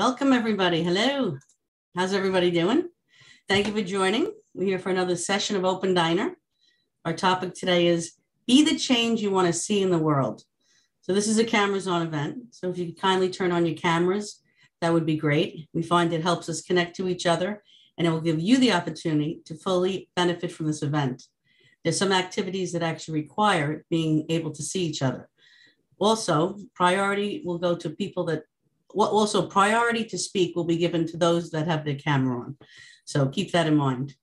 Welcome, everybody. Hello. How's everybody doing? Thank you for joining. We're here for another session of Open Diner. Our topic today is Be the Change You Want to See in the World. So, this is a cameras on event. So, if you could kindly turn on your cameras, that would be great. We find it helps us connect to each other and it will give you the opportunity to fully benefit from this event. There's some activities that actually require being able to see each other. Also, priority will go to people that also priority to speak will be given to those that have their camera on. So keep that in mind.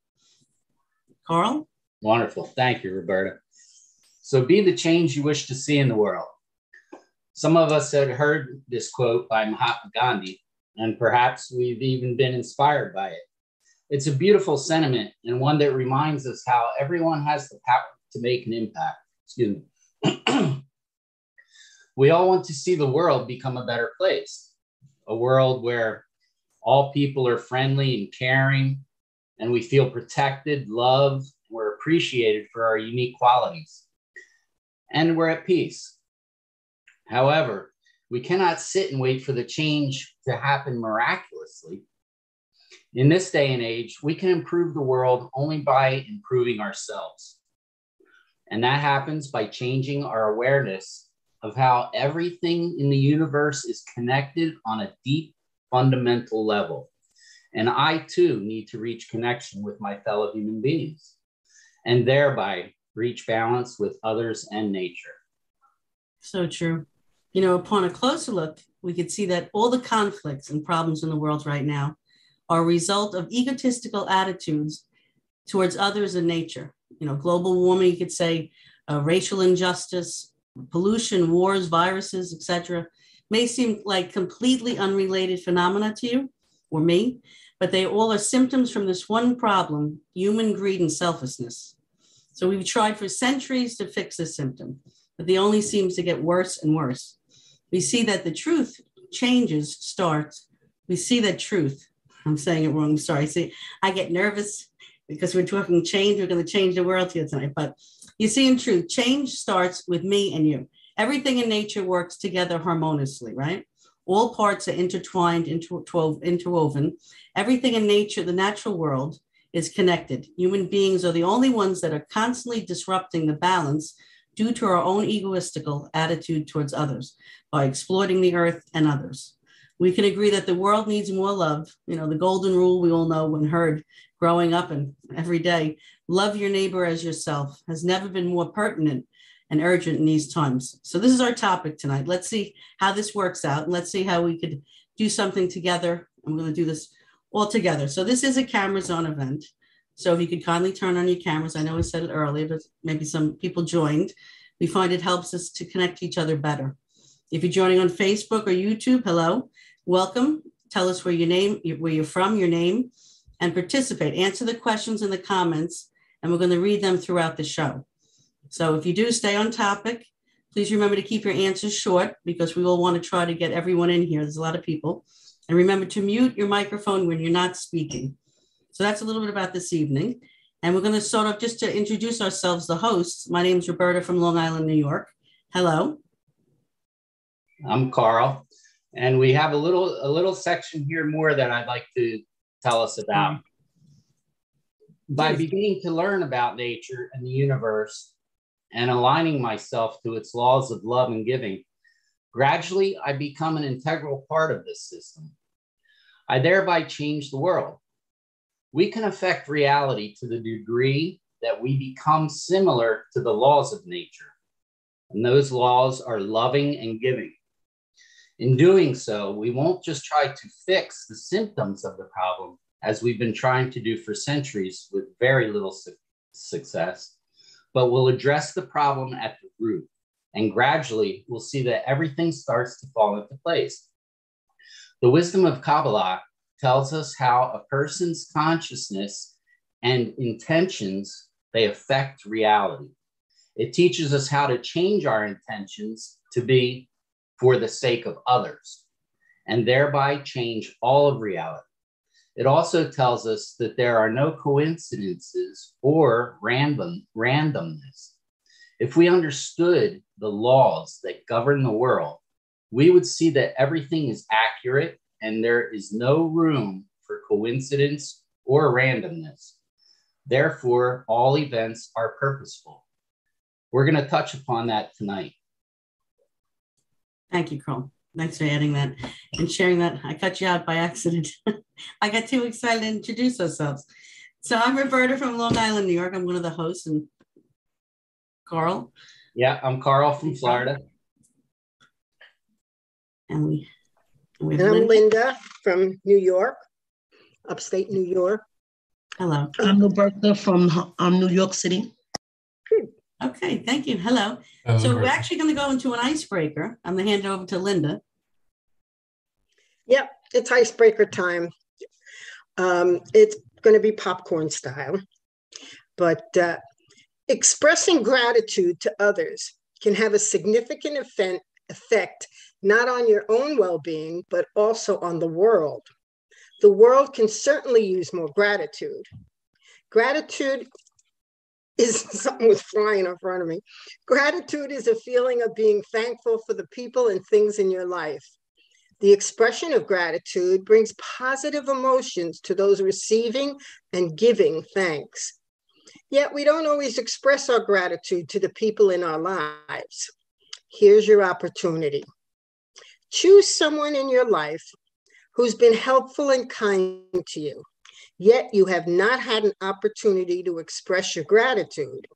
Carl? Wonderful. Thank you, Roberta. So be the change you wish to see in the world. Some of us had heard this quote by Mahatma Gandhi, and perhaps we've even been inspired by it. It's a beautiful sentiment and one that reminds us how everyone has the power to make an impact. Excuse me. we all want to see the world become a better place, a world where all people are friendly and caring, and we feel protected, loved, we're appreciated for our unique qualities, and we're at peace. However, we cannot sit and wait for the change to happen miraculously. In this day and age, we can improve the world only by improving ourselves. And that happens by changing our awareness of how everything in the universe is connected on a deep, fundamental level. And I too need to reach connection with my fellow human beings and thereby reach balance with others and nature. So true. You know, upon a closer look, we could see that all the conflicts and problems in the world right now are a result of egotistical attitudes towards others and nature. You know, global warming, you could say, uh, racial injustice, pollution, wars, viruses, etc., may seem like completely unrelated phenomena to you or me, but they all are symptoms from this one problem human greed and selfishness. So we've tried for centuries to fix this symptom, but the only seems to get worse and worse. We see that the truth changes, starts. We see that truth I'm saying it wrong. Sorry. See, I get nervous because we're talking change. We're going to change the world here tonight. But you see, in truth, change starts with me and you. Everything in nature works together harmoniously, right? All parts are intertwined, interwoven. Everything in nature, the natural world, is connected. Human beings are the only ones that are constantly disrupting the balance due to our own egoistical attitude towards others by exploiting the earth and others we can agree that the world needs more love. You know, the golden rule we all know when heard growing up and every day love your neighbor as yourself has never been more pertinent and urgent in these times. So, this is our topic tonight. Let's see how this works out. And Let's see how we could do something together. I'm going to do this all together. So, this is a cameras on event. So, if you could kindly turn on your cameras, I know I said it earlier, but maybe some people joined. We find it helps us to connect each other better. If you're joining on Facebook or YouTube, hello welcome. Tell us where your name, where you're from, your name, and participate. Answer the questions in the comments, and we're going to read them throughout the show. So if you do stay on topic, please remember to keep your answers short because we will want to try to get everyone in here. There's a lot of people. And remember to mute your microphone when you're not speaking. So that's a little bit about this evening. And we're going to start off just to introduce ourselves, the hosts. My name is Roberta from Long Island, New York. Hello. I'm Carl. And we have a little a little section here more that I'd like to tell us about. By beginning to learn about nature and the universe and aligning myself to its laws of love and giving, gradually I become an integral part of this system. I thereby change the world. We can affect reality to the degree that we become similar to the laws of nature. And those laws are loving and giving. In doing so, we won't just try to fix the symptoms of the problem, as we've been trying to do for centuries with very little su- success, but we'll address the problem at the root. And gradually, we'll see that everything starts to fall into place. The wisdom of Kabbalah tells us how a person's consciousness and intentions they affect reality. It teaches us how to change our intentions to be for the sake of others and thereby change all of reality. It also tells us that there are no coincidences or random randomness. If we understood the laws that govern the world, we would see that everything is accurate and there is no room for coincidence or randomness. Therefore, all events are purposeful. We're going to touch upon that tonight. Thank you, Carl. Thanks for adding that and sharing that. I cut you out by accident. I got too excited to introduce ourselves. So I'm Roberta from Long Island, New York. I'm one of the hosts, and Carl. Yeah, I'm Carl from Florida. And we, we and I'm Linda. Linda from New York, upstate New York. Hello. I'm Roberta from um, New York City. Okay, thank you. Hello. Hello so we're actually going to go into an icebreaker. I'm going to hand it over to Linda. Yep, it's icebreaker time. Um, it's going to be popcorn style, but uh, expressing gratitude to others can have a significant effect, effect not on your own well-being, but also on the world. The world can certainly use more gratitude. Gratitude is something was flying in front of me. Gratitude is a feeling of being thankful for the people and things in your life. The expression of gratitude brings positive emotions to those receiving and giving thanks. Yet we don't always express our gratitude to the people in our lives. Here's your opportunity. Choose someone in your life who's been helpful and kind to you yet you have not had an opportunity to express your gratitude.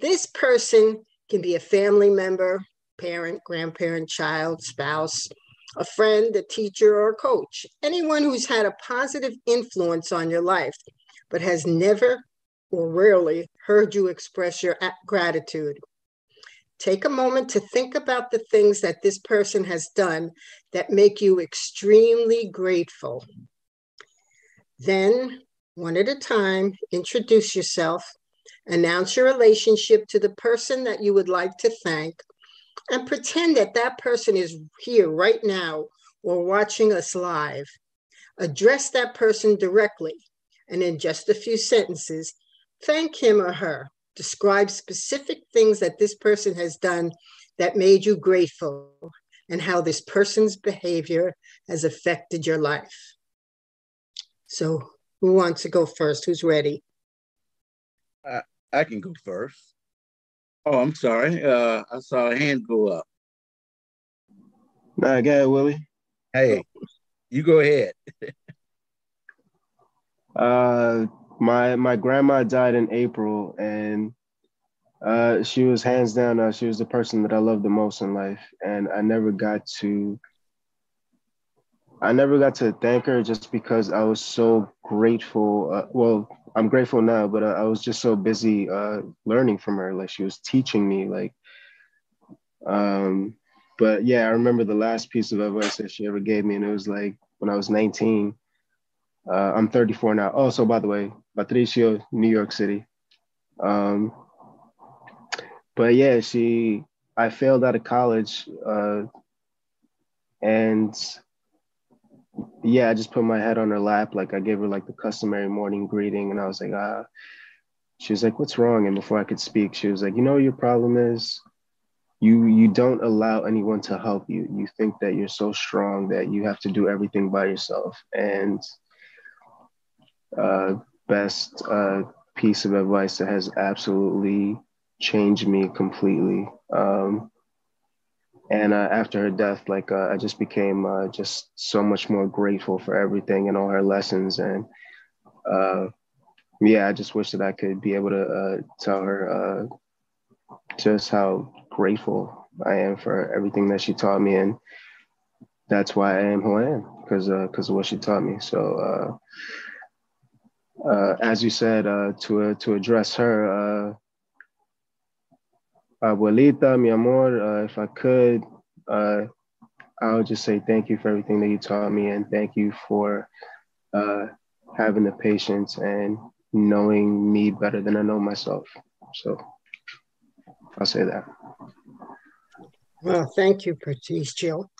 This person can be a family member, parent, grandparent, child, spouse, a friend, a teacher, or a coach, anyone who's had a positive influence on your life, but has never or rarely heard you express your gratitude. Take a moment to think about the things that this person has done that make you extremely grateful. Then, one at a time, introduce yourself, announce your relationship to the person that you would like to thank, and pretend that that person is here right now or watching us live. Address that person directly, and in just a few sentences, thank him or her. Describe specific things that this person has done that made you grateful and how this person's behavior has affected your life. So, who wants to go first? Who's ready? I, I can go first. Oh, I'm sorry. Uh, I saw a hand go up. Nah, go ahead, Willie. Hey, you go ahead. uh, my my grandma died in April, and uh, she was hands down. Uh, she was the person that I loved the most in life, and I never got to I never got to thank her just because I was so grateful. Uh, well, I'm grateful now, but uh, I was just so busy uh, learning from her. Like she was teaching me. Like, um, but yeah, I remember the last piece of advice that she ever gave me, and it was like when I was 19. Uh, I'm 34 now. Oh, so by the way, Patricio, New York City. Um, but yeah, she. I failed out of college, uh, and yeah, I just put my head on her lap. Like I gave her like the customary morning greeting, and I was like, ah. She was like, "What's wrong?" And before I could speak, she was like, "You know, your problem is, you you don't allow anyone to help you. You think that you're so strong that you have to do everything by yourself." And uh, best uh, piece of advice that has absolutely changed me completely. Um, and uh, after her death like uh, i just became uh, just so much more grateful for everything and all her lessons. And uh, yeah i just wish that i could be able to uh, tell her uh, just how grateful i am for everything that she taught me. And that's why i am who i am because because of what she taught me. So as you said to to address her Abuelita, mi amor, uh, if I could, uh, I would just say thank you for everything that you taught me and thank you for uh, having the patience and knowing me better than I know myself. So I'll say that. Well, thank you, Patricio.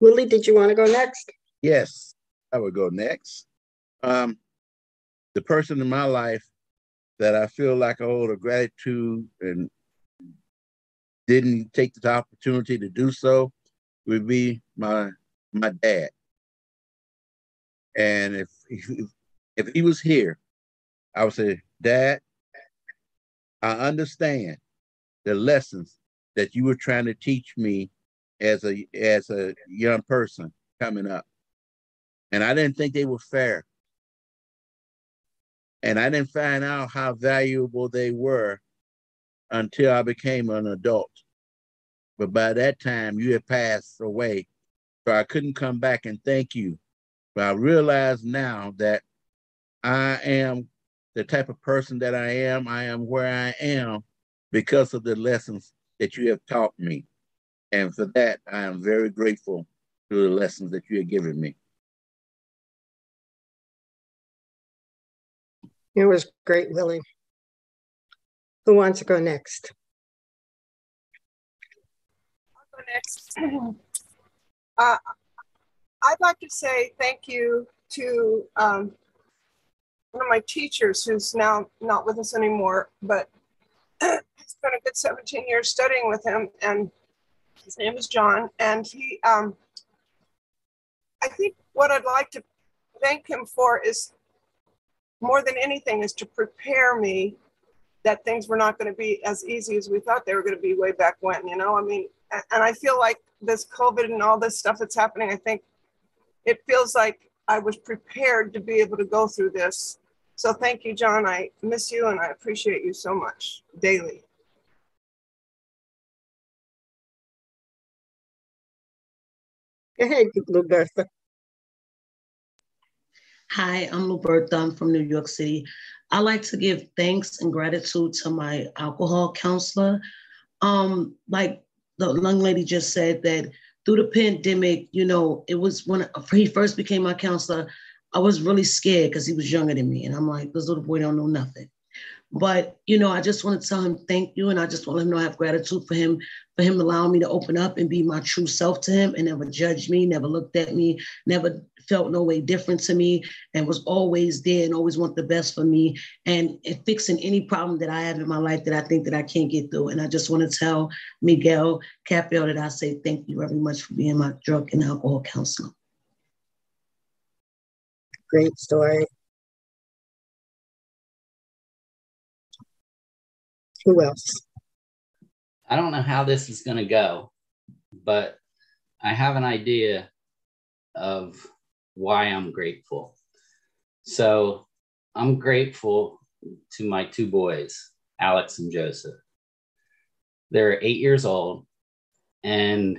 Willie, did you want to go next? Yes, I would go next. Um, the person in my life that I feel like I owe a gratitude and didn't take the opportunity to do so would be my my dad. And if if he was here, I would say, Dad, I understand the lessons that you were trying to teach me as a as a young person coming up. And I didn't think they were fair. And I didn't find out how valuable they were until I became an adult. But by that time, you had passed away. So I couldn't come back and thank you. But I realize now that I am the type of person that I am. I am where I am because of the lessons that you have taught me. And for that, I am very grateful to the lessons that you have given me. It was great, Willie. Who wants to go next? I'll go next. Uh, I'd like to say thank you to um, one of my teachers who's now not with us anymore, but it's been a good 17 years studying with him. And his name is John. And he, um, I think what I'd like to thank him for is more than anything is to prepare me that things were not going to be as easy as we thought they were going to be way back when, you know, I mean, and I feel like this COVID and all this stuff that's happening, I think it feels like I was prepared to be able to go through this. So thank you, John. I miss you and I appreciate you so much daily. Go ahead, Luberta. Hi, I'm Luberta. I'm from New York City. I like to give thanks and gratitude to my alcohol counselor. Um, like the young lady just said that through the pandemic, you know, it was when he first became my counselor, I was really scared because he was younger than me. And I'm like, this little boy don't know nothing. But you know, I just want to tell him thank you, and I just want him to know I have gratitude for him, for him allowing me to open up and be my true self to him, and never judged me, never looked at me, never felt no way different to me, and was always there and always want the best for me, and, and fixing any problem that I have in my life that I think that I can't get through. And I just want to tell Miguel Capel that I say thank you very much for being my drug and alcohol counselor. Great story. Who else? I don't know how this is going to go, but I have an idea of why I'm grateful. So I'm grateful to my two boys, Alex and Joseph. They're eight years old and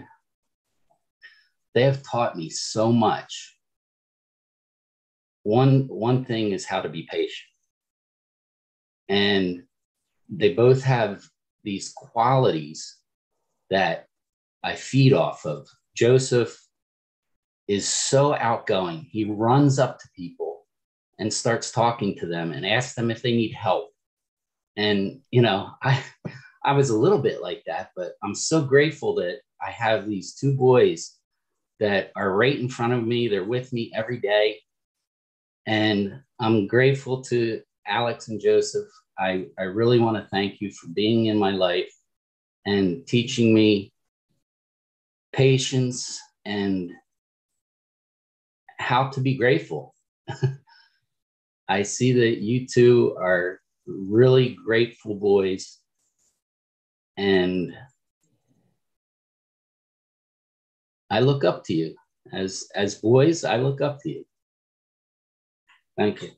they have taught me so much. One, one thing is how to be patient. And they both have these qualities that I feed off of. Joseph is so outgoing. He runs up to people and starts talking to them and asks them if they need help. And you know, I I was a little bit like that, but I'm so grateful that I have these two boys that are right in front of me. They're with me every day. And I'm grateful to Alex and Joseph I, I really want to thank you for being in my life and teaching me patience and how to be grateful. I see that you two are really grateful boys and I look up to you as as boys I look up to you. Thank you.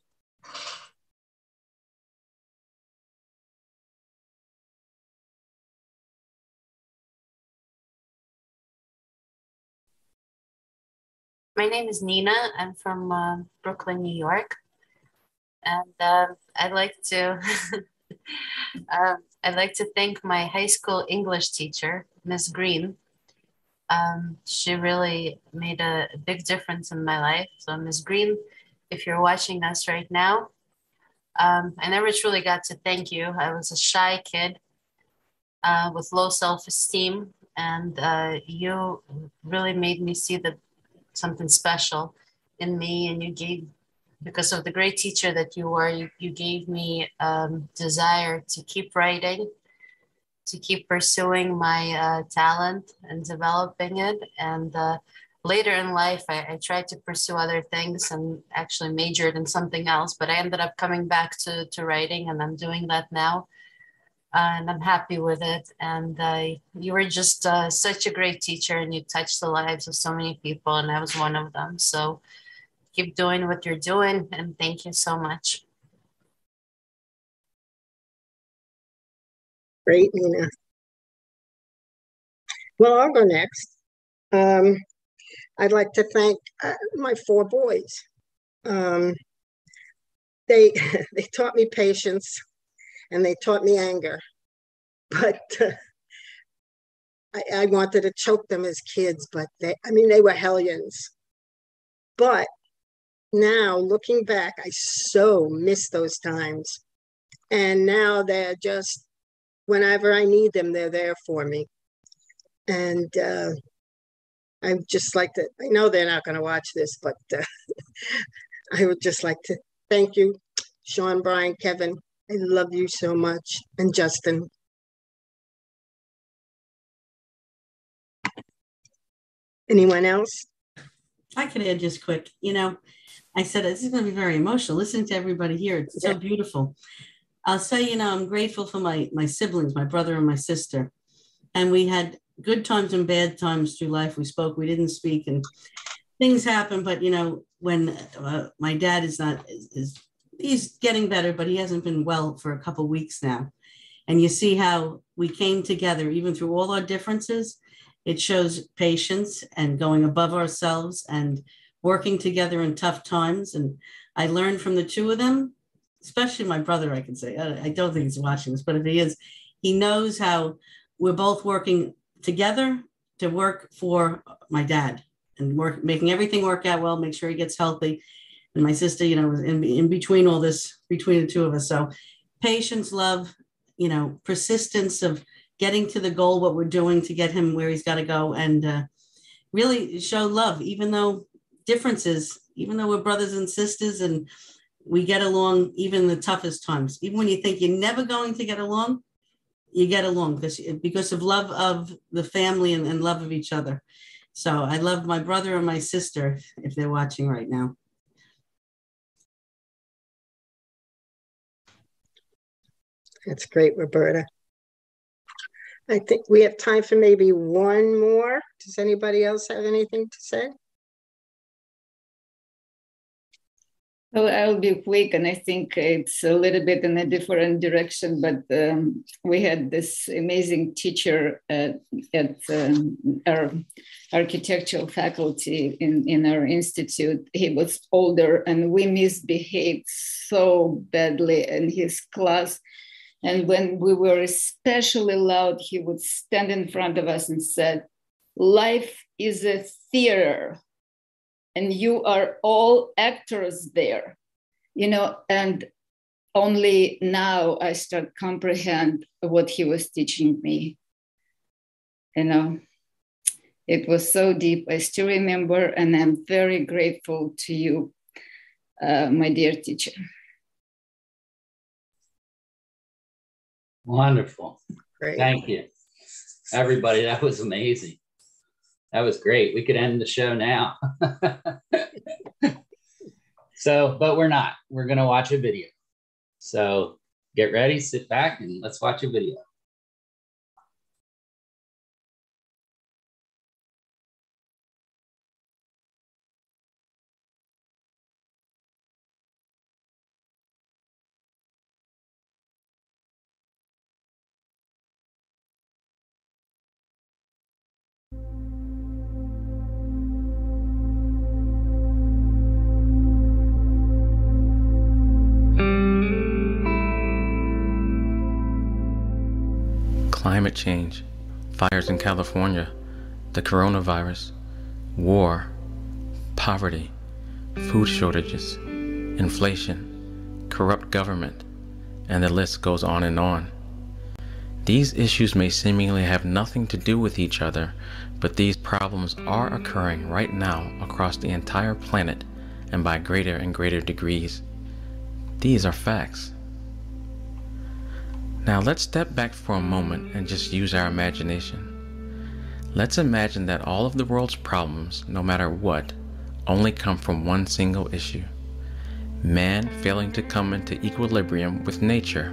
My name is Nina. I'm from uh, Brooklyn, New York. And uh, I'd like to uh, I'd like to thank my high school English teacher, Miss Green. Um, she really made a, big difference in my life. So, Miss Green, if you're watching us right now, um, I never truly got to thank you. I was a shy kid uh, with low self esteem, and uh, you really made me see the something special in me and you gave because of the great teacher that you are you, you gave me um, desire to keep writing to keep pursuing my uh, talent and developing it and uh, later in life, I, I, tried to pursue other things and actually majored in something else, but I ended up coming back to, to writing and I'm doing that now. And I'm happy with it. And uh, you were just uh, such a great teacher and you touched the lives of so many people, and I was one of them. So keep doing what you're doing, and thank you so much. Great, Nina. Well, I'll go next. Um, I'd like to thank uh, my four boys. Um, they they taught me patience, and they taught me anger, but uh, I, I wanted to choke them as kids. But they, I mean, they were hellions. But now looking back, I so miss those times, and now they're just whenever I need them, they're there for me. And uh, I just like to, I know they're not going to watch this, but uh, I would just like to thank you, Sean, Brian, Kevin. I love you so much. And Justin. Anyone else? I could add just quick. You know, I said this is going to be very emotional. Listening to everybody here, it's so beautiful. I'll say, you know, I'm grateful for my my siblings, my brother and my sister, and we had good times and bad times through life. We spoke, we didn't speak, and things happen. But you know, when uh, my dad is not is, is he's getting better, but he hasn't been well for a couple weeks now, and you see how we came together even through all our differences. It shows patience and going above ourselves and working together in tough times. And I learned from the two of them especially my brother, I can say. I, don't think he's watching this, but if he is, he knows how we're both working together to work for my dad and work making everything work out well, make sure he gets healthy. And my sister, you know, was in, in between all this, between the two of us. So patience, love, you know, persistence of getting to the goal, what we're doing to get him where he's got to go, and uh, really show love, even though differences, even though we're brothers and sisters and we get along even the toughest times. Even when you think you're never going to get along, you get along because because of love of the family and, and love of each other. So I love my brother and my sister if they're watching right now. That's great, Roberta. I think we have time for maybe one more. Does anybody else have anything to say? Well, I'll be quick, and I think it's a little bit in a different direction. But um, we had this amazing teacher at, at um, our architectural faculty in, in our institute. He was older, and we misbehaved so badly in his class. And when we were especially loud, he would stand in front of us and said, "Life is a theater." and you are all actors there. You know and only now i start comprehend what he was teaching me. You know it was so deep. I still remember and i'm very grateful to you uh, my dear teacher wonderful Great. thank you everybody that was amazing that was great. We could end the show now. so, but we're not. We're going to watch a video. So get ready, sit back, and let's watch a video. Climate change, fires in California, the coronavirus, war, poverty, food shortages, inflation, corrupt government, and the list goes on and on. These issues may seemingly have nothing to do with each other, but these problems are occurring right now across the entire planet and by greater and greater degrees. These are facts. Now let's step back for a moment and just use our imagination. Let's imagine that all of the world's problems, no matter what, only come from one single issue man failing to come into equilibrium with nature.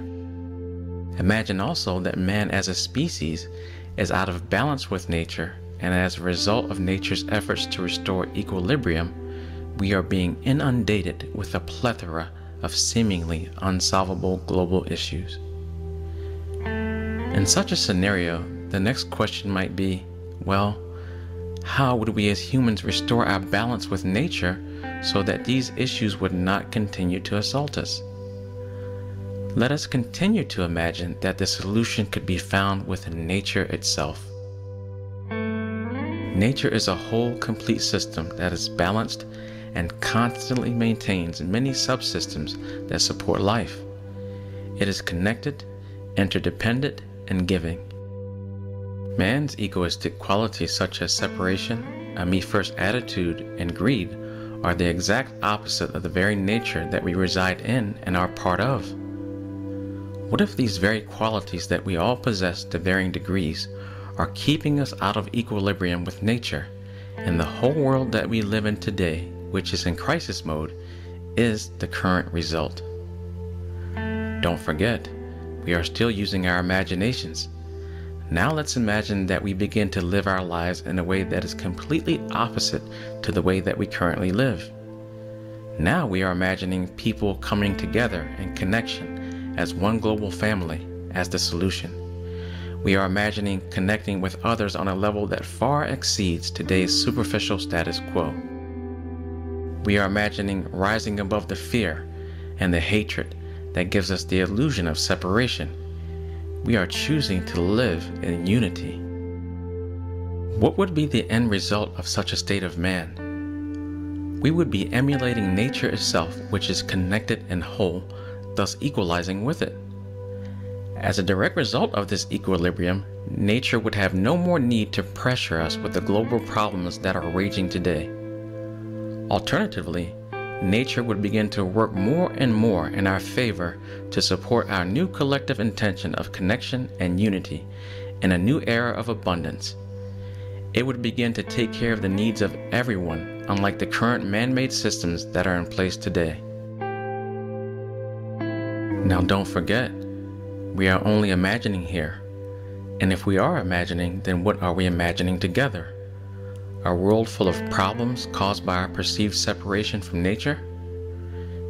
Imagine also that man as a species is out of balance with nature, and as a result of nature's efforts to restore equilibrium, we are being inundated with a plethora of seemingly unsolvable global issues. In such a scenario, the next question might be well, how would we as humans restore our balance with nature so that these issues would not continue to assault us? Let us continue to imagine that the solution could be found within nature itself. Nature is a whole, complete system that is balanced and constantly maintains many subsystems that support life. It is connected, interdependent, and giving. Man's egoistic qualities, such as separation, a me first attitude, and greed, are the exact opposite of the very nature that we reside in and are part of. What if these very qualities that we all possess to varying degrees are keeping us out of equilibrium with nature, and the whole world that we live in today, which is in crisis mode, is the current result? Don't forget, we are still using our imaginations now let's imagine that we begin to live our lives in a way that is completely opposite to the way that we currently live. Now we are imagining people coming together in connection as one global family as the solution. We are imagining connecting with others on a level that far exceeds today's superficial status quo. We are imagining rising above the fear and the hatred that gives us the illusion of separation we are choosing to live in unity. What would be the end result of such a state of man? We would be emulating nature itself, which is connected and whole, thus equalizing with it. As a direct result of this equilibrium, nature would have no more need to pressure us with the global problems that are raging today. Alternatively, nature would begin to work more and more in our favor to support our new collective intention of connection and unity in a new era of abundance. It would begin to take care of the needs of everyone, unlike the current man made systems that are in place today. Now, don't forget, we are only imagining here. And if we are imagining, then what are we imagining together? A world full of problems caused by our perceived separation from nature?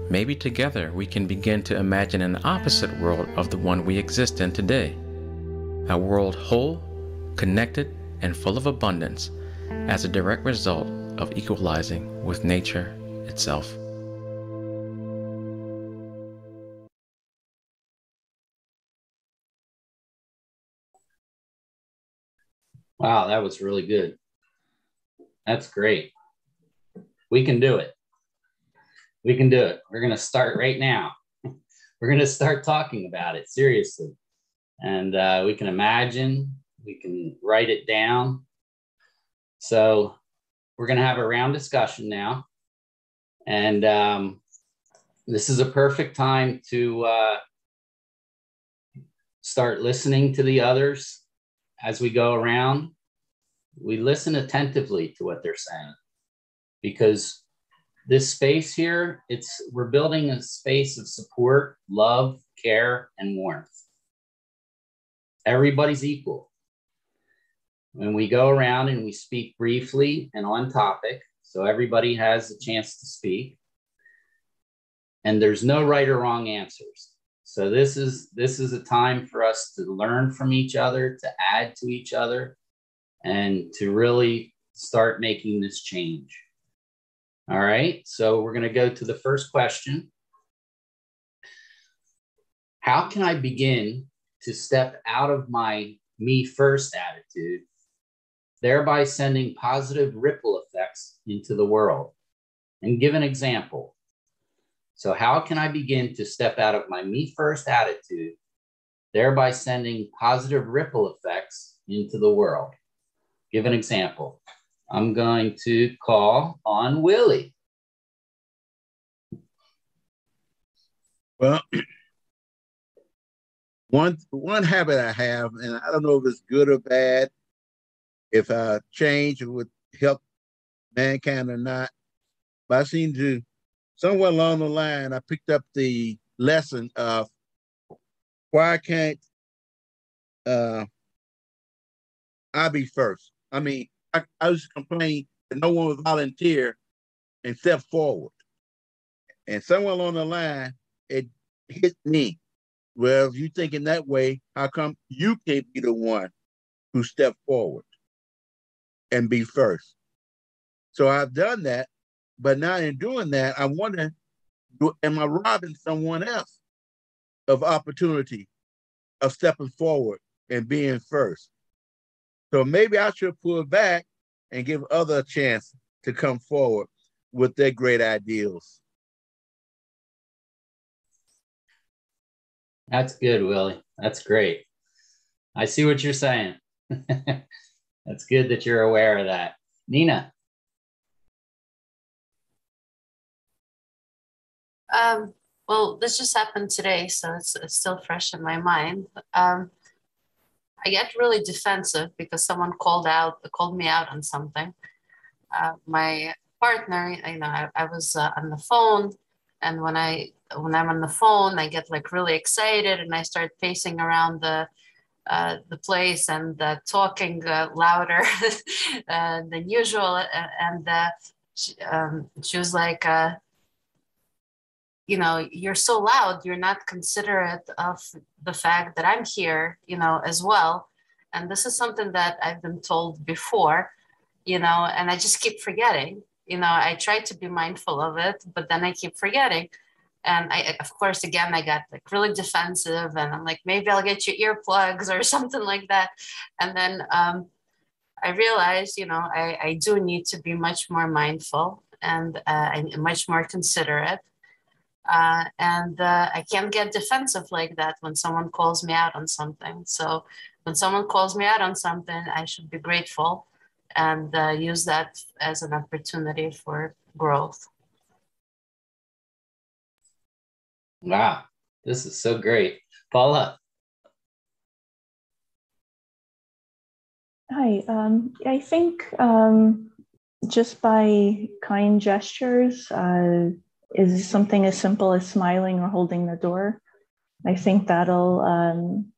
Maybe together we can begin to imagine an opposite world of the one we exist in today. A world whole, connected, and full of abundance as a direct result of equalizing with nature itself. Wow, that was really good. That's great. We can do it. We can do it. We're going to start right now. We're going to start talking about it seriously. And uh, we can imagine, we can write it down. So we're going to have a round discussion now. And um, this is a perfect time to uh, start listening to the others as we go around we listen attentively to what they're saying. Because this space here it's we're building a space of support love care and warmth. Everybody's equal. When we go around and we speak briefly and on topic so everybody has a chance to speak and there's no right or wrong answers. So this is this is a time for us to learn from each other to add to each other and to really start making this change. All right, so we're going to go to the first question. How can I begin to step out of my me first attitude, thereby sending positive ripple effects into the world? And give an example. So, how can I begin to step out of my me first attitude, thereby sending positive ripple effects into the world? Give an example. I'm going to call on Willie. Well, one one habit I have, and I don't know if it's good or bad, if I change would help mankind or not. But I seem to, somewhere along the line, I picked up the lesson of why can't uh, I be first? I mean, I, I was complaining that no one would volunteer and step forward. And somewhere along the line, it hit me. Well, if you thinking that way, how come you can't be the one who step forward and be first? So I've done that, but now in doing that, I wonder, am I robbing someone else of opportunity of stepping forward and being first? So maybe I should pull back and give other a chance to come forward with their great ideals. That's good, Willie. That's great. I see what you're saying. That's good that you're aware of that. Nina. Um, well, this just happened today, so it's, it's still fresh in my mind. Um, I get really defensive because someone called out, called me out on something. Uh, my partner, you know, I, I was uh, on the phone, and when I when I'm on the phone, I get like really excited, and I start pacing around the uh, the place and uh, talking uh, louder than usual. And uh, she, um, she was like, you know, you're so loud, you're not considerate of the fact that I'm here, you know, as well. And this is something that I've been told before, you know, and I just keep forgetting. You know, I try to be mindful of it, but then I keep forgetting. And I, of course, again, I got like really defensive, and I'm like, maybe I'll get you earplugs or something like that. And then um, I realized, you know, I, I do need to be much more mindful and uh, and much more considerate uh, and uh, I can't get defensive like that when someone calls me out on something. So when someone calls me out on something, I should be grateful and uh, use that as an opportunity for growth. Wow, this is so great. Paula. Hi, um, I think um, just by kind gestures, uh, is something as simple as smiling or holding the door. I think that'll um,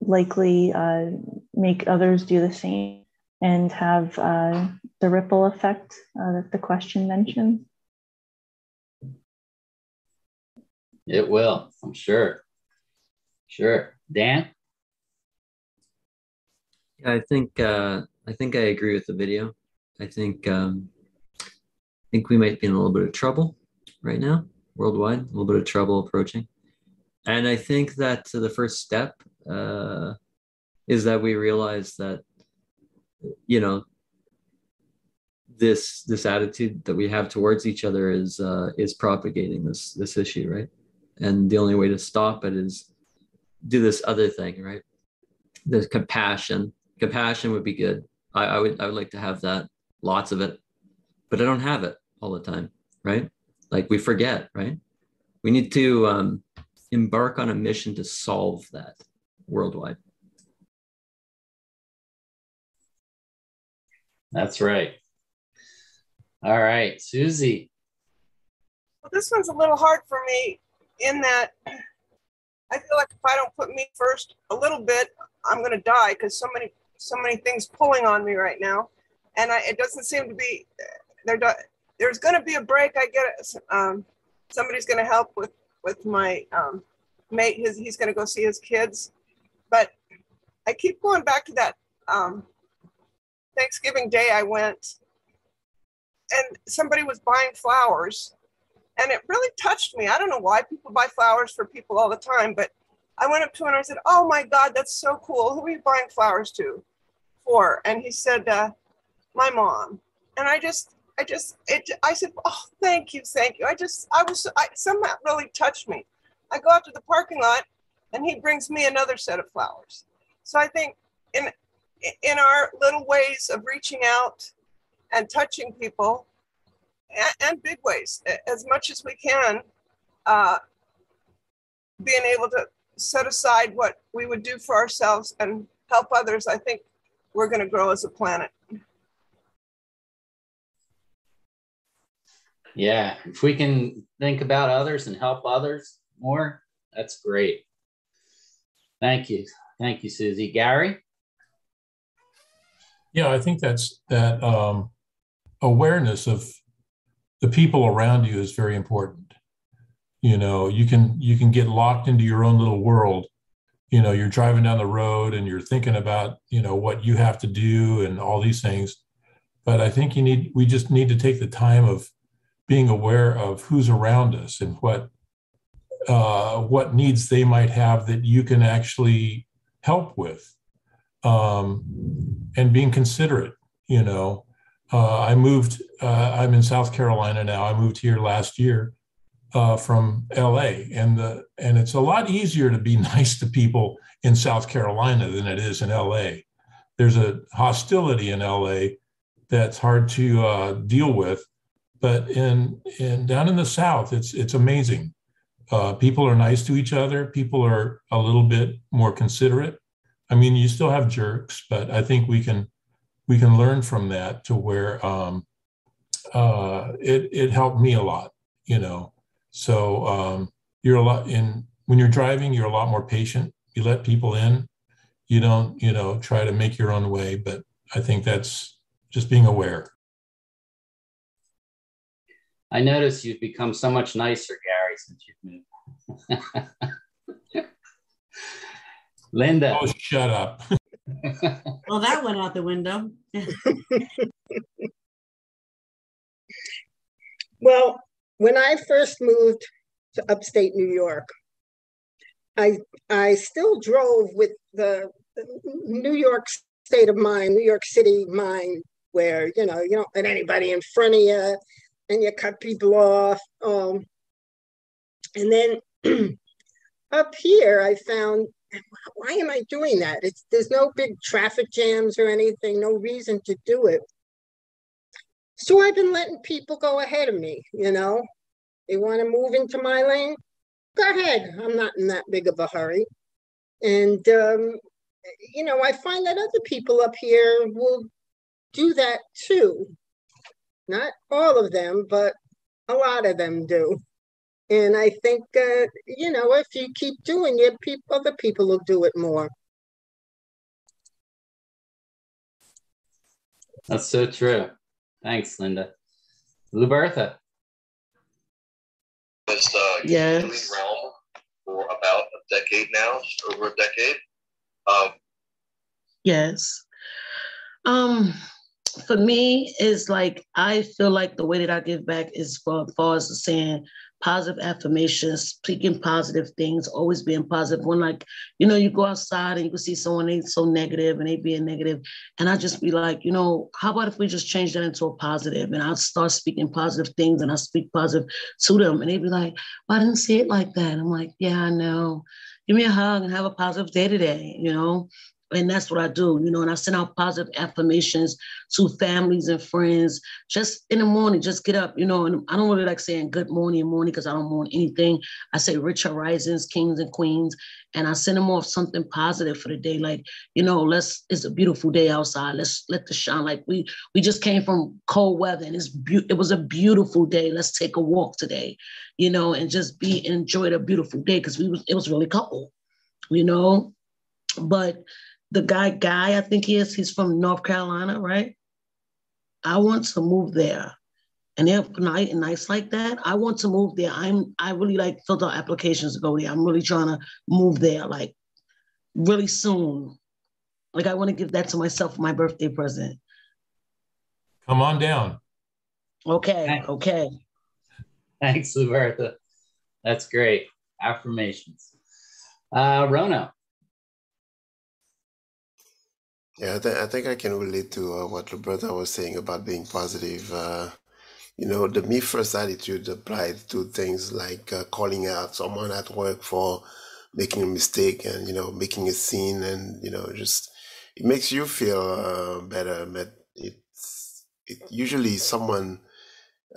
likely uh, make others do the same and have uh, the ripple effect uh, that the question mentioned. It will, I'm sure. Sure. Dan? I think uh, I think I agree with the video. I think um, I think we might be in a little bit of trouble right now worldwide, a little bit of trouble approaching. And I think that the first step uh, is that we realize that, you know, this this attitude that we have towards each other is uh, is propagating this this issue, right? And the only way to stop it is do this other thing, right? The compassion. Compassion would be good. I, I would I would like to have that, lots of it, but I don't have it all the time, right? Like we forget, right? We need to um, embark on a mission to solve that worldwide. That's right. All right, Susie. Well, this one's a little hard for me in that I feel like if I don't put me first a little bit, I'm going to die because so many so many things pulling on me right now, and I, it doesn't seem to be they're there's going to be a break. I get it. Um, somebody's going to help with with my um, mate. His he's going to go see his kids, but I keep going back to that um, Thanksgiving Day. I went, and somebody was buying flowers, and it really touched me. I don't know why people buy flowers for people all the time, but I went up to him and I said, "Oh my God, that's so cool. Who are you buying flowers to, for?" And he said, uh, "My mom." And I just I just, it, I said, oh, thank you, thank you. I just, I was, I, somehow really touched me. I go out to the parking lot and he brings me another set of flowers. So I think in, in our little ways of reaching out and touching people and, and big ways, as much as we can, uh, being able to set aside what we would do for ourselves and help others, I think we're going to grow as a planet. Yeah, if we can think about others and help others more, that's great. Thank you. Thank you, Susie. Gary? Yeah, I think that's that um, awareness of the people around you is very important. You know, you can you can get locked into your own little world. You know, you're driving down the road and you're thinking about, you know, what you have to do and all these things. But I think you need we just need to take the time of being aware of who's around us and what uh, what needs they might have that you can actually help with um, and being considerate. You know, uh, I moved. Uh, I'm in South Carolina now. I moved here last year uh, from LA, and the and it's a lot easier to be nice to people in South Carolina than it is in LA. There's a hostility in LA that's hard to uh, deal with, but in in down in the South, it's it's amazing. Uh, people are nice to each other. People are a little bit more considerate I mean, you still have jerks, but I think we can we can learn from that to where um, uh, it it helped me a lot, you know. So um, you're a lot in when you're driving, you're a lot more patient. You let people in. You don't, you know, try to make your own way. But I think that's just being aware. I notice you've become so much nicer, Gary, since you've moved. Linda. Oh, shut up. well, that went out the window. well, when I first moved to upstate New York, I I still drove with the New York state of mind, New York City mind, where you know you don't let anybody in front of you, and you cut people off. Um, and then up here, I found why am I doing that? It's there's no big traffic jams or anything, no reason to do it. So I've been letting people go ahead of me, you know. They want to move into my lane, go ahead. I'm not in that big of a hurry. And um, you know, I find that other people up here will do that too. Not all of them, but a lot of them do. And I think, uh, you know, if you keep doing it, people, other people will do it more. That's so true. Thanks, Linda. Lubertha. Was uh, yes. healing realm for about a decade now, over a decade. Um, yes. Um, for me, is like I feel like the way that I give back is for, as far as saying positive affirmations, speaking positive things, always being positive. When like, you know, you go outside and you can see someone they so negative and they being negative, and I just be like, you know, how about if we just change that into a positive? And I'll start speaking positive things and I speak positive to them, and they be like, well, I didn't see it like that. I'm like, yeah, I know. Give me a hug and have a positive day today, you know and that's what I do, you know, and I send out positive affirmations to families and friends just in the morning, just get up, you know, and I don't really like saying good morning morning because I don't want anything. I say rich horizons, kings and queens, and I send them off something positive for the day. Like, you know, let's, it's a beautiful day outside. Let's let the shine. Like we, we just came from cold weather and it's, be- it was a beautiful day. Let's take a walk today, you know, and just be, enjoy the beautiful day because we was, it was really cold, you know, but the guy guy i think he is he's from north carolina right? I want to move there. And they're nice, nice like that i want to move there. I'm i really like filled out applications to go there. I'm really trying to move there like really soon. Like i want to give that to myself for my birthday present. Come on down. Okay okay. Thanks Lubertha. that's great. Affirmations. Uh rona Yeah, I, th- I think I can relate to uh, what Roberta was saying about being positive. Uh, you know, the me first attitude applied to things like uh, calling out someone at work for making a mistake and, you know, making a scene and, you know, just it makes you feel uh, better. But it's it usually someone,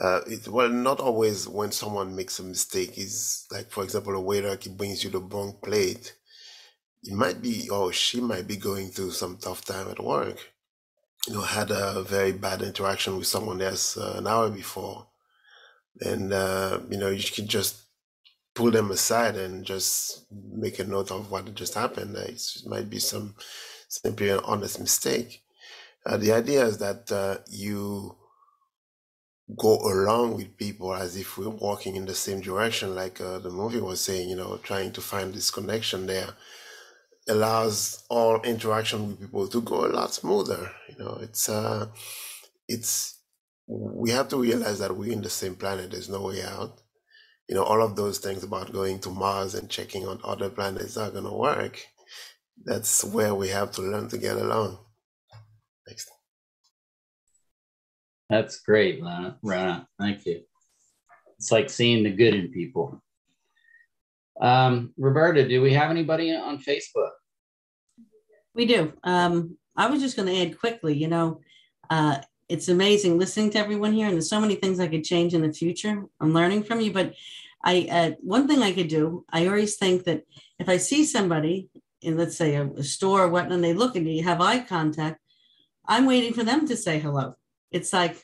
uh, it, well, not always when someone makes a mistake is like, for example, a waiter he brings you the wrong plate he might be or she might be going through some tough time at work. You know, had a very bad interaction with someone else uh, an hour before. and uh, you know you can just pull them aside and just make a note of what just happened. It might be some simply an honest mistake. Uh, the idea is that uh, you go along with people as if we're walking in the same direction, like uh, the movie was saying, you know, trying to find this connection there allows all interaction with people to go a lot smoother. You know, it's uh, it's we have to realize that we're in the same planet. There's no way out. You know, all of those things about going to Mars and checking on other planets are to work. That's where we have to learn to get along. Next. That's great. Rana. Thank you. It's like seeing the good in people. Um, Roberta, do we have anybody on Facebook? We do. Um, I was just going to add quickly, you know, uh, it's amazing listening to everyone here, and there's so many things I could change in the future. I'm learning from you, but I uh, one thing I could do. I always think that if I see somebody in, let's say, a, a store or whatnot, and they look at me, have eye contact, I'm waiting for them to say hello. It's like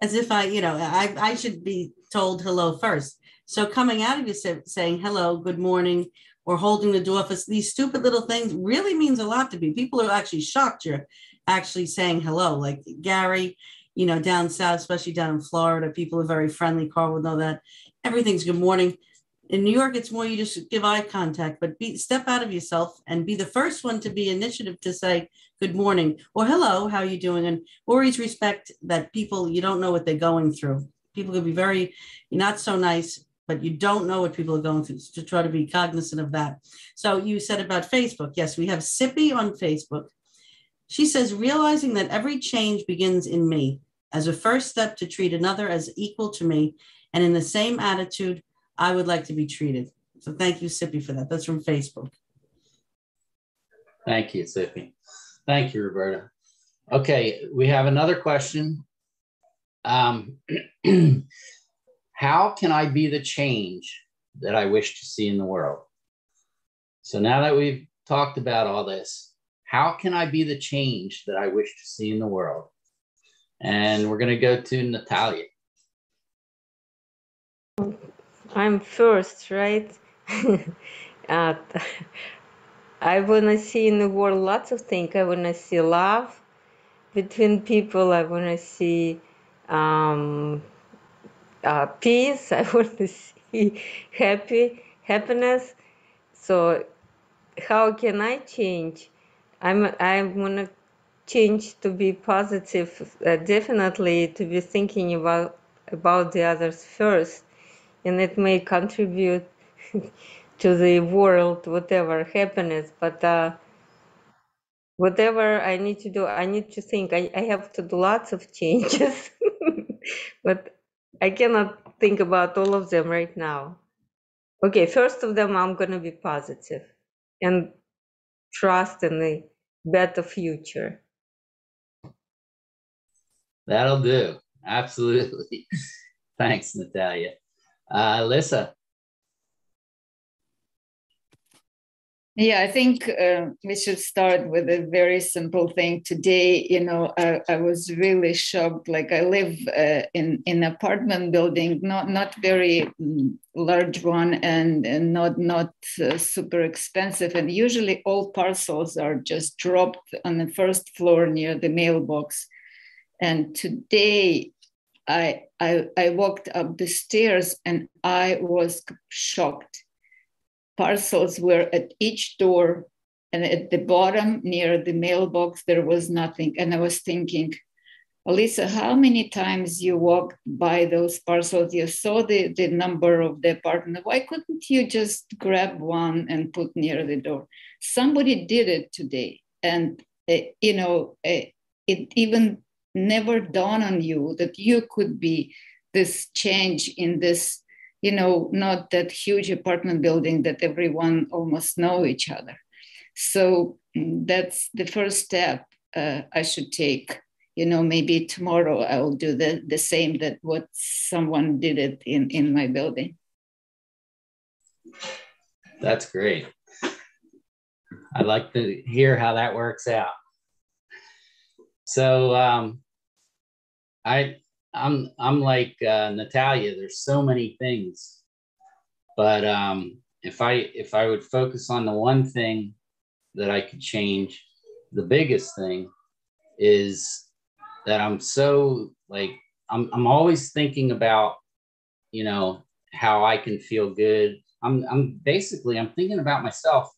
as if I, you know, I, I should be told hello first. So coming out of you say, saying hello, good morning, or holding the door for these stupid little things really means a lot to me. People are actually shocked you're actually saying hello. Like Gary, you know, down south, especially down in Florida, people are very friendly. Carl would know that. Everything's good morning. In New York, it's more you just give eye contact, but be step out of yourself and be the first one to be initiative to say good morning or hello, how you doing? And always respect that people you don't know what they're going through. People can be very not so nice, but you don't know what people are going through to try to be cognizant of that. So you said about Facebook. Yes, we have Sippy on Facebook. She says, realizing that every change begins in me as a first step to treat another as equal to me and in the same attitude I would like to be treated. So thank you, Sippy, for that. That's from Facebook. Thank you, Sippy. Thank you, Roberta. Okay, we have another question. Um, how can I be the change that I wish to see in the world? So now that we've talked about all this, how can I be the change that I wish to see in the world? And we're going to go to Natalia. I'm first, right? uh, I want to see in the world lots of things. I want to see love between people. I want to see um, uh, peace. I want to see happy happiness. So, how can I change? I'm I want to change to be positive. Uh, definitely to be thinking about about the others first, and it may contribute to the world, whatever happiness. But uh, whatever I need to do, I need to think. I, I have to do lots of changes, but I cannot think about all of them right now. Okay, first of them, I'm going to be positive and trust in the better future. That'll do. Absolutely. Thanks, Natalia. Uh, Lisa. Yeah, I think uh, we should start with a very simple thing. Today, you know, I, I was really shocked. Like I live uh, in in apartment building, not not very mm, large one, and, and not not uh, super expensive. And usually, all parcels are just dropped on the first floor near the mailbox. And today, I I, I walked up the stairs, and I was shocked parcels were at each door and at the bottom near the mailbox there was nothing and i was thinking Alisa, how many times you walked by those parcels? You saw the, the number of the apartment. Why couldn't you just grab one and put near the door? Somebody did it today. And, uh, you know, uh, it even never dawned on you that you could be this change in this you know, not that huge apartment building that everyone almost know each other. So mm, that's the first step uh, I should take. You know, maybe tomorrow I will do the, the same that what someone did it in, in my building. That's great. I'd like to hear how that works out. So um, I I'm I'm like uh, Natalia. There's so many things, but um, if I if I would focus on the one thing that I could change, the biggest thing is that I'm so like I'm I'm always thinking about you know how I can feel good. I'm I'm basically I'm thinking about myself.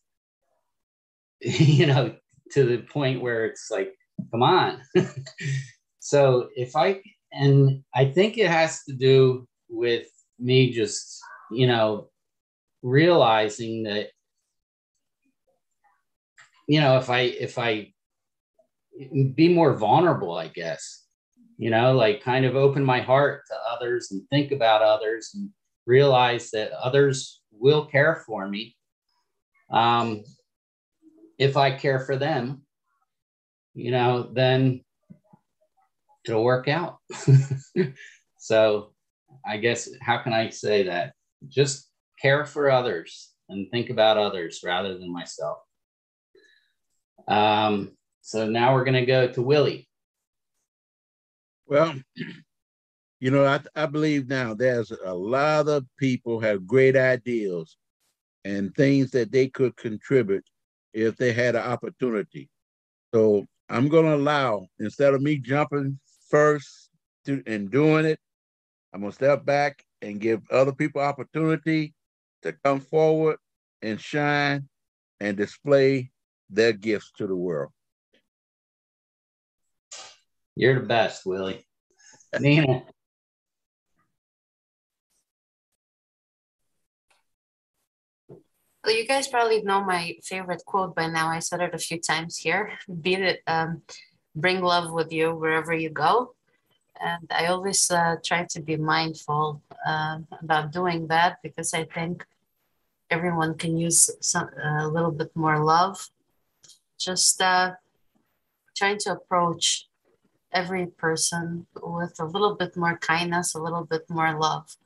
you know, to the point where it's like, come on. so if I and I think it has to do with me just, you know, realizing that, you know, if I, if I be more vulnerable, I guess, you know, like kind of open my heart to others and think about others and realize that others will care for me. Um, if I care for them, you know, then it'll work out. so I guess how can I say that? Just care for others and think about others rather than myself. Um, so now we're going to go to Willie. Well, you know, I, I believe now there's a lot of people have great ideals and things that they could contribute if they had an opportunity. So I'm going to allow, instead of me jumping first to, and doing it. I'm gonna step back and give other people opportunity to come forward and shine and display their gifts to the world. You're the best, Willie. Nina. Well, you guys probably know my favorite quote by now. I said it a few times here. Be it um, bring love with you wherever you go. And I always uh, try to be mindful uh, about doing that because I think everyone can use some, a little bit more love. Just uh, trying to approach every person with a little bit more kindness, a little bit more love.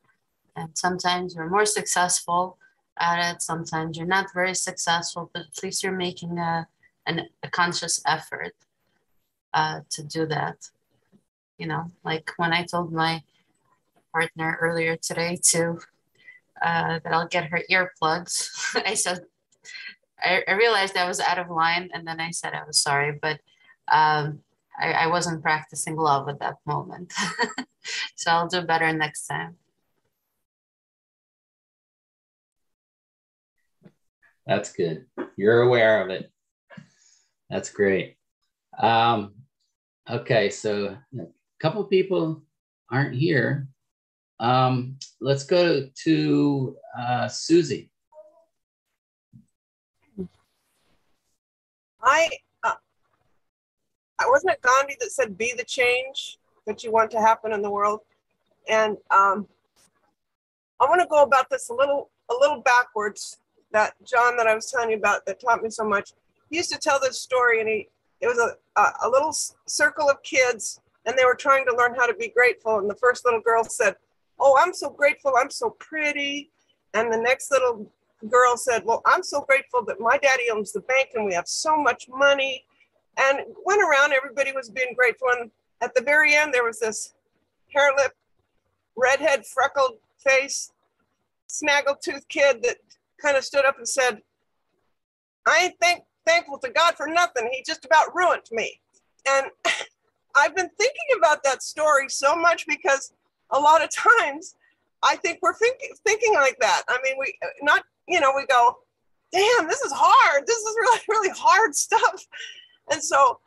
And sometimes you're more successful at it, sometimes you're not very successful, but at least you're making a, an, a conscious effort uh, to do that. You know, like when I told my partner earlier today to uh, that I'll get her earplugs, I said I, I, realized I was out of line, and then I said I was sorry, but um, I, I wasn't practicing love at that moment. so I'll do better next time. That's good. You're aware of it. That's great. Um, Okay, so a couple people aren't here. Um, let's go to uh, Susie. I, uh, wasn't it Gandhi that said, "Be the change that you want to happen in the world," and um, I want to go about this a little, a little backwards. That John that I was telling you about that taught me so much. He used to tell this story, and he it was a, a, a little circle of kids and they were trying to learn how to be grateful. And the first little girl said, Oh, I'm so grateful. I'm so pretty. And the next little girl said, Well, I'm so grateful that my daddy owns the bank and we have so much money. And went around, everybody was being grateful. And at the very end, there was this hair lip, redhead, freckled face, snaggle tooth kid that kind of stood up and said, I ain't think thankful to God for nothing. He just about ruined me. And I've been thinking about that story so much because a lot of times I think we're thinking thinking like that. I mean, we not, you know, we go, damn, this is hard. This is really, really hard stuff. And so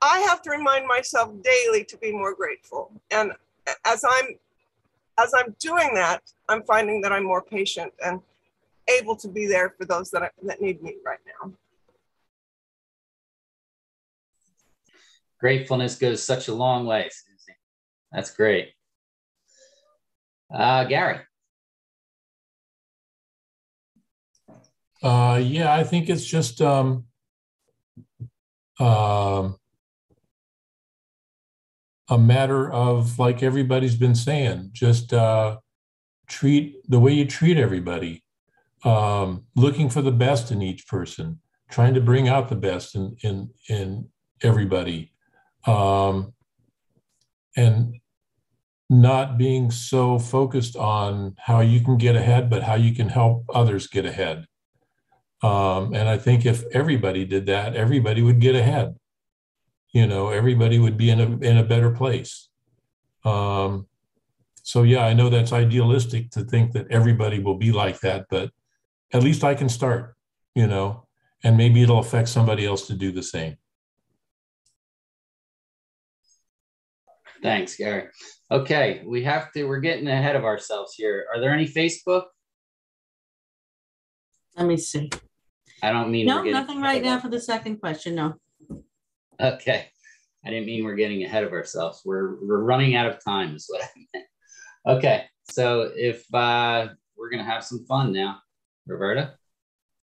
I have to remind myself daily to be more grateful. And as I'm as I'm doing that, I'm finding that I'm more patient and able to be there for those that, I, that need me right now. Gratefulness goes such a long way. That's great. Uh, Gary. Uh, yeah, I think it's just um, uh, a matter of, like everybody's been saying, just uh, treat the way you treat everybody, um, looking for the best in each person, trying to bring out the best in in in everybody um, and not being so focused on how you can get ahead, but how you can help others get ahead. Um, and I think if everybody did that, everybody would get ahead. You know, everybody would be in a in a better place. Um, so yeah, I know that's idealistic to think that everybody will be like that, but at least I can start. You know, and maybe it'll affect somebody else to do the same. Thanks, Gary. Okay, we have to, we're getting ahead of ourselves here. Are there any Facebook? Let me see. I don't mean No, nothing right now for the second question. No. Okay. I didn't mean we're getting ahead of ourselves. We're we're running out of time, is what I meant. Okay. So if uh we're gonna have some fun now. Roberta?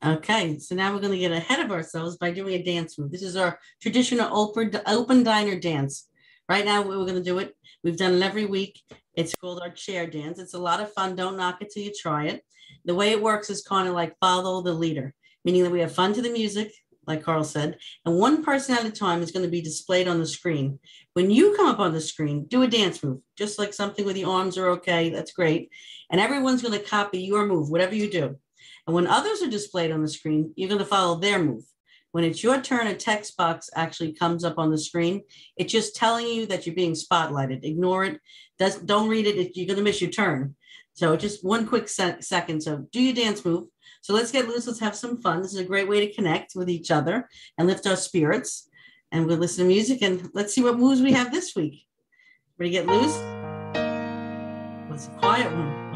Okay, so now we're going to get ahead of ourselves by doing a dance move. This is our traditional open open diner dance. Right now, we're going to do it. We've done it every week. It's called our chair dance. It's a lot of fun. Don't knock it till you try it. The way it works is kind of like follow the leader, meaning that we have fun to the music, like Carl said, and one person at a time is going to be displayed on the screen. When you come up on the screen, do a dance move, just like something with the arms are okay. That's great. And everyone's going to copy your move, whatever you do. And when others are displayed on the screen, you're going to follow their move. When it's your turn, a text box actually comes up on the screen. It's just telling you that you're being spotlighted. Ignore it. Does, don't read it. You're going to miss your turn. So just one quick se- second. So do your dance move. So let's get loose. Let's have some fun. This is a great way to connect with each other and lift our spirits. And we'll listen to music and let's see what moves we have this week. Ready to get loose? What's a quiet one?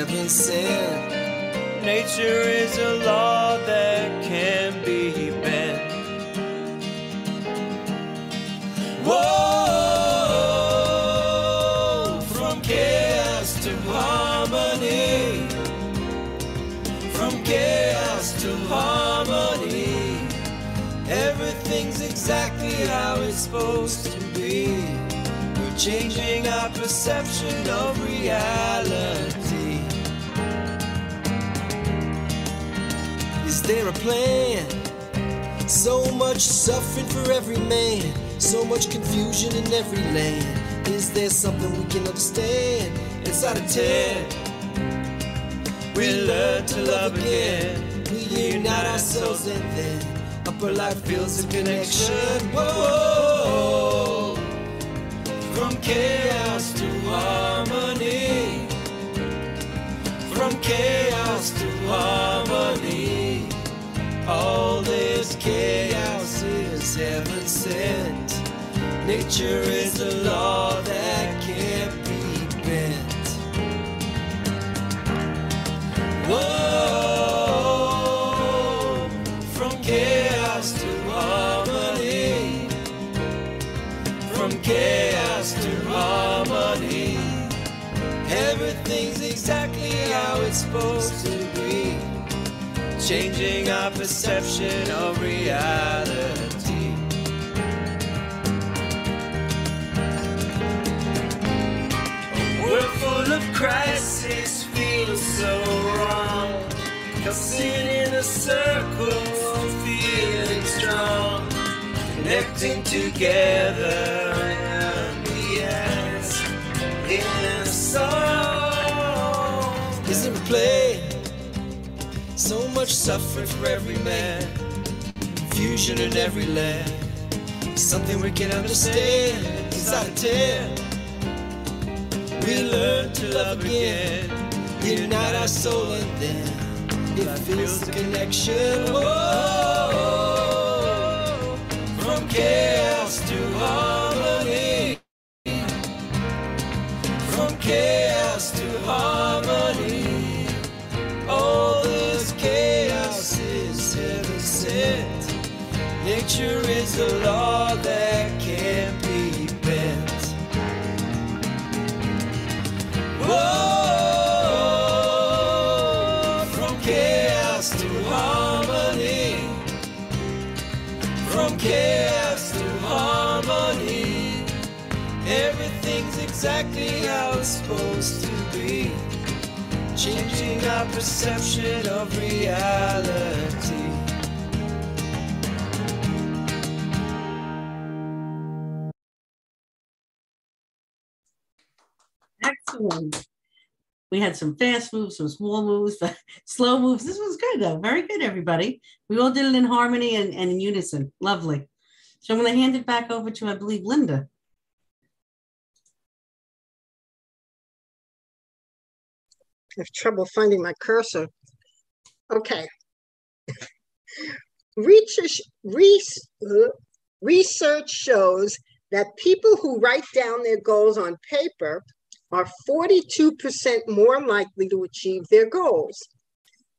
Heaven sent. Nature is a law that can be bent. Whoa, from chaos to harmony, from chaos to harmony. Everything's exactly how it's supposed to be. We're changing our perception of reality. There a plan? So much suffering for every man, so much confusion in every land. Is there something we can understand inside of ten? We learn to love again. We unite ourselves and then upper life feels a connection. Whoa, from chaos to harmony, from chaos to harmony. All this chaos is heaven sent. Nature is a law that can't be bent. Whoa, changing our perception of reality. We're full of crisis, feels so wrong. Cause sitting in a circle, feeling strong, connecting together in the a song. Is it a play? So much suffering for every man, confusion in every land. Something we can understand inside of ten. We learn to love again, unite our soul, and then it feels the connection. Whoa, from chaos to harmony, from chaos to harmony. Nature is a law that can't be bent. Whoa, from chaos to harmony. From chaos to harmony. Everything's exactly how it's supposed to be. Changing our perception of reality. We had some fast moves, some small moves, but slow moves. This was good though. Very good, everybody. We all did it in harmony and, and in unison. Lovely. So I'm going to hand it back over to, I believe, Linda. I have trouble finding my cursor. Okay. Research, research shows that people who write down their goals on paper are 42% more likely to achieve their goals.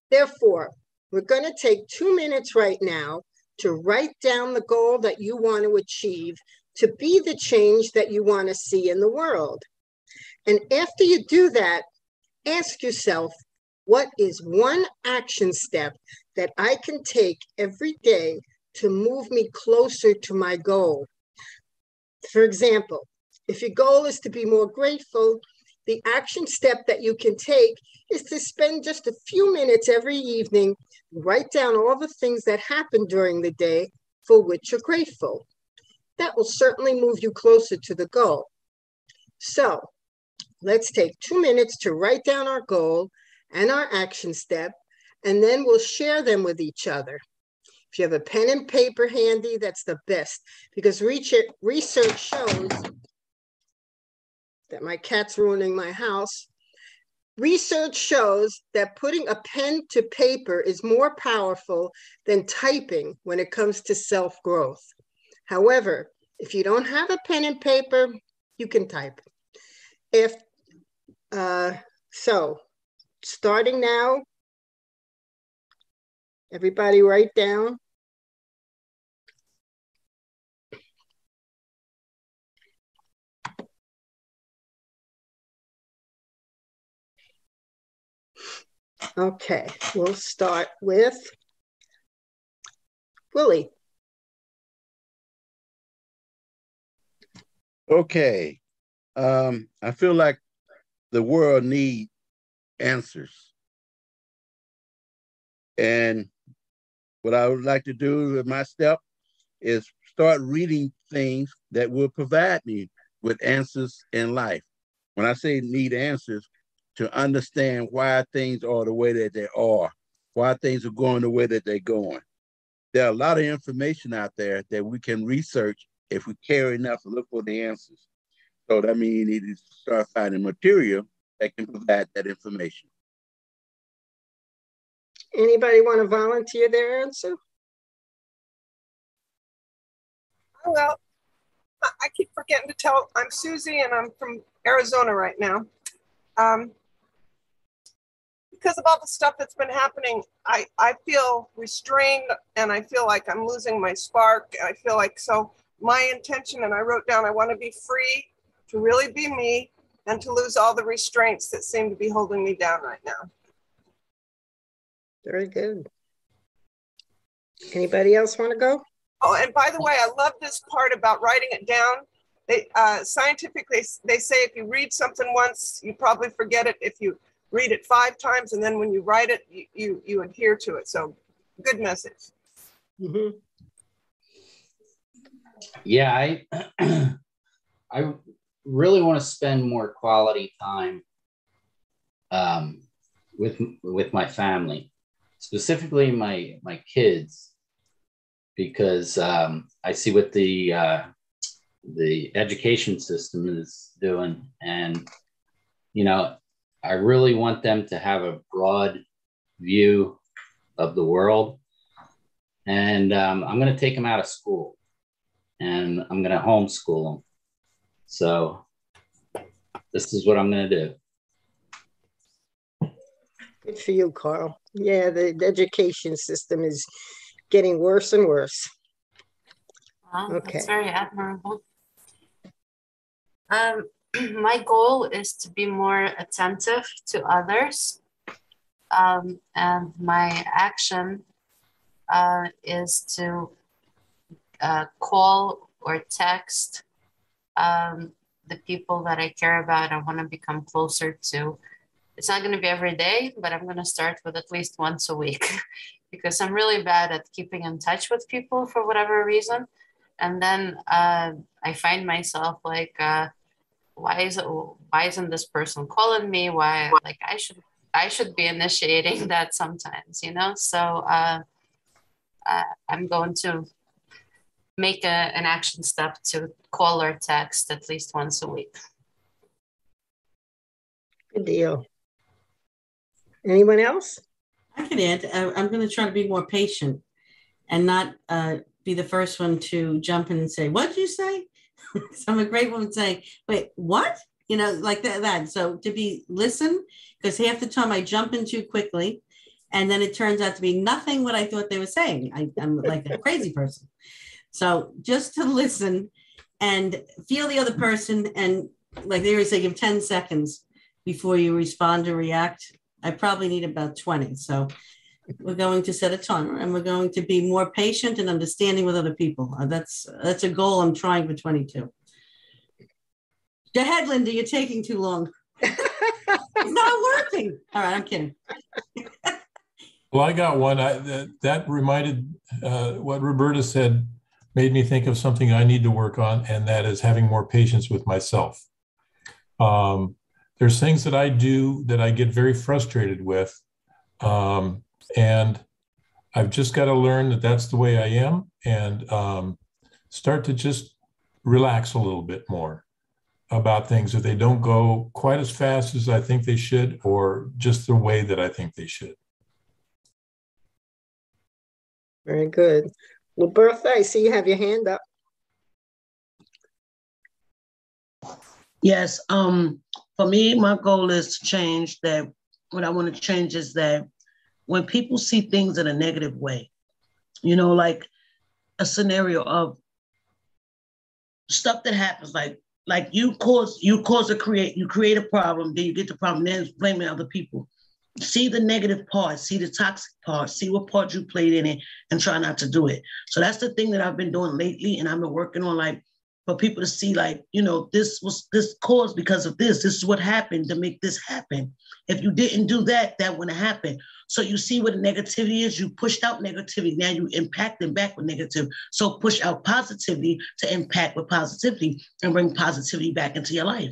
Therefore, we're going to take two minutes right now to write down the goal that you want to achieve to be the change that you want to see in the world. And after you do that, ask yourself, what is one action step that I can take every day to move me closer to my goal? For example, if your goal is to be more grateful, the action step that you can take is to spend just a few minutes every evening, write down all the things that happened during the day for which you're grateful. That will certainly move you closer to the goal. So let's take two minutes to write down our goal and our action step, and then we'll share them with each other. If you have a pen and paper handy, that's the best because research shows that my cat's ruining my house. Research shows that putting a pen to paper is more powerful than typing when it comes to self growth. However, if you don't have a pen and paper, you can type. If uh, so, starting now, everybody write down Okay, we'll start with Willie. Okay. Um, I feel like the world needs answers. And what I would like to do with my step is start reading things that will provide me with answers in life. When I say need answers, to understand why things are the way that they are, why things are going the way that they're going. There are a lot of information out there that we can research if we care enough to look for the answers. So that means you need to start finding material that can provide that information. Anybody want to volunteer their answer? Oh well, I keep forgetting to tell. I'm Susie, and I'm from Arizona right now. Um, because of all the stuff that's been happening, I, I feel restrained and I feel like I'm losing my spark. I feel like so my intention, and I wrote down, I want to be free to really be me and to lose all the restraints that seem to be holding me down right now. Very good. Anybody else want to go? Oh, and by the way, I love this part about writing it down. They, uh, scientifically, they say if you read something once, you probably forget it. If you read it five times, and then when you write it, you you, you adhere to it. So, good message. Mm-hmm. Yeah, I I really want to spend more quality time um, with with my family, specifically my my kids, because um, I see what the uh, the education system is doing, and you know I really want them to have a broad view of the world. And um, I'm going to take them out of school and I'm going to homeschool them. So this is what I'm going to do. Good for you, Carl. Yeah, the, the education system is getting worse and worse. Wow, okay. That's very admirable. Um, my goal is to be more attentive to others Um, and my action uh, is to uh, call or text um, the people that I care about, I want to become closer to. It's not going to be every day, but I'm going to start with at least once a week because I'm really bad at keeping in touch with people for whatever reason. And then uh, I find myself like, uh, why is it, why isn't this person calling me? Why like I should I should be initiating that sometimes, you know. So uh, uh I'm going to make a, an action step to call or text at least once a week. Good deal. Anyone else? I can add. I'm going to try to be more patient and not uh, be the first one to jump in and say, "What did you say?" So I'm a great woman saying, "Wait, what?" You know, like that. that. So to be listen, because half the time I jump in too quickly, and then it turns out to be nothing what I thought they were saying. I, I'm like a crazy person. So just to listen and feel the other person and like they always say, give 10 seconds before you respond or react. I probably need about 20. So we're going to set a timer and we're going to be more patient and understanding with other people. Uh, that's that's a goal I'm trying for 22. Go ahead, Linda. You're taking too long. it's not working. All right, I'm kidding. well, I got one. I, that, that reminded uh, what Roberta said made me think of something I need to work on, and that is having more patience with myself. Um, there's things that I do that I get very frustrated with, um, and I've just got to learn that that's the way I am, and um, start to just relax a little bit more about things if they don't go quite as fast as I think they should, or just the way that I think they should. Very good. Well, Bertha, I see you have your hand up. Yes. Um, for me, my goal is to change that. What I want to change is that when people see things in a negative way, you know, like a scenario of stuff that happens, like like you cause you cause a create you create a problem, then you get the problem, then blaming other people see the negative part, see the toxic part, see what part you played in it, and try not to do it. So that's the thing that I've been doing lately, and I've been working on like for people to see like you know this was this caused because of this. This is what happened to make this happen. If you didn't do that, that wouldn't happen. So you see what negativity is. You pushed out negativity. Now you impact them back with negative. So push out positivity to impact with positivity and bring positivity back into your life.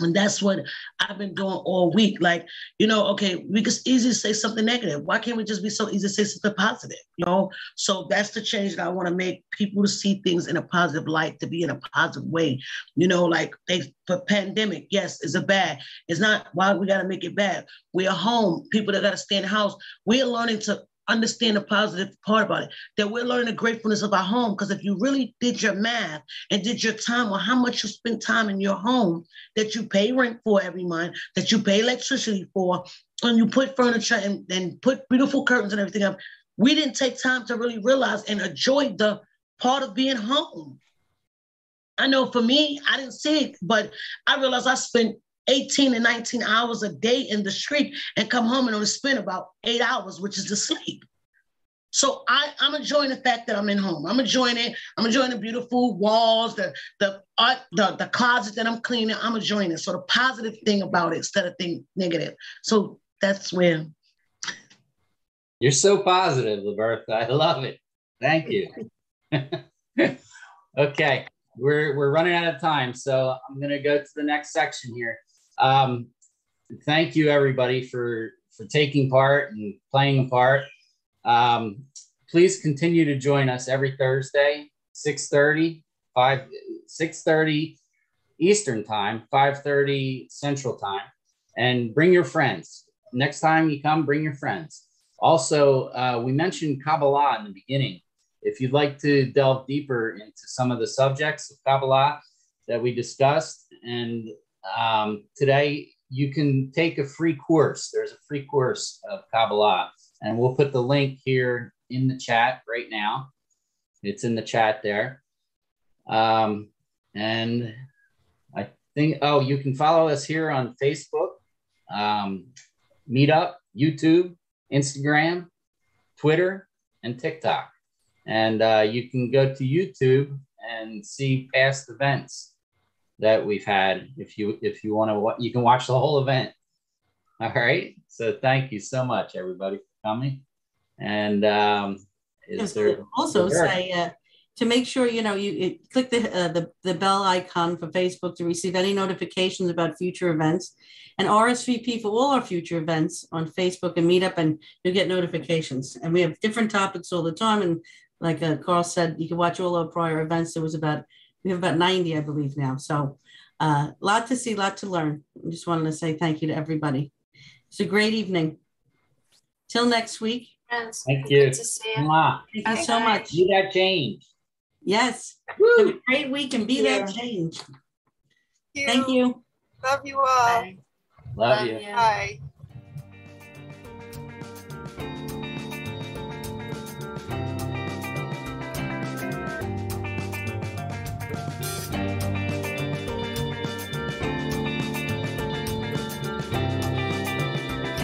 And that's what I've been doing all week. Like, you know, okay, we can easily say something negative. Why can't we just be so easy to say something positive? You know, so that's the change that I want to make people to see things in a positive light, to be in a positive way. You know, like they for pandemic, yes, it's a bad. It's not why we gotta make it bad. We're home, people that gotta stay in the house. We're learning to understand the positive part about it that we're learning the gratefulness of our home. Because if you really did your math and did your time on how much you spend time in your home that you pay rent for every month that you pay electricity for and you put furniture and, and put beautiful curtains and everything up we didn't take time to really realize and enjoy the part of being home. I know for me i didn't see it but i realized i spent 18 and 19 hours a day in the street and come home and only spend about eight hours, which is to sleep. So I, I'm enjoying the fact that I'm in home. I'm enjoying it. I'm enjoying the beautiful walls, the the art, the, the closet that I'm cleaning. I'm enjoying it. So the positive thing about it instead of thing negative. So that's where you're so positive, Lubertha. I love it. Thank you. okay, we're we're running out of time, so I'm gonna go to the next section here. Um, thank you everybody for for taking part and playing a part. Um, please continue to join us every Thursday, 6:30, 5 6:30 Eastern time, 5:30 Central time, and bring your friends. Next time you come, bring your friends. Also, uh, we mentioned Kabbalah in the beginning. If you'd like to delve deeper into some of the subjects of Kabbalah that we discussed and um, today you can take a free course. There's a free course of Kabbalah, and we'll put the link here in the chat right now. It's in the chat there. Um, and I think, oh, you can follow us here on Facebook. Um, Meetup, YouTube, Instagram, Twitter, and TikTok. And uh, you can go to YouTube and see past events that we've had. If you if you want to, you can watch the whole event. All right. So thank you so much, everybody, for coming. And um, is there also say uh, to make sure you know you it, click the, uh, the the bell icon for Facebook to receive any notifications about future events, and RSVP for all our future events on Facebook and Meetup, and you'll get notifications. And we have different topics all the time. And like uh, Carl said, you can watch all our prior events. There was about we have about ninety, I believe, now. So a uh, lot to see, lot to learn. I just wanted to say thank you to everybody. It's a great evening. Till next week. Friends, Thank you. Good to see you. Mwah. Thank you so much. Be that change. Yes. Have a great week and be that change. Thank you. Love you all. Love you. Bye.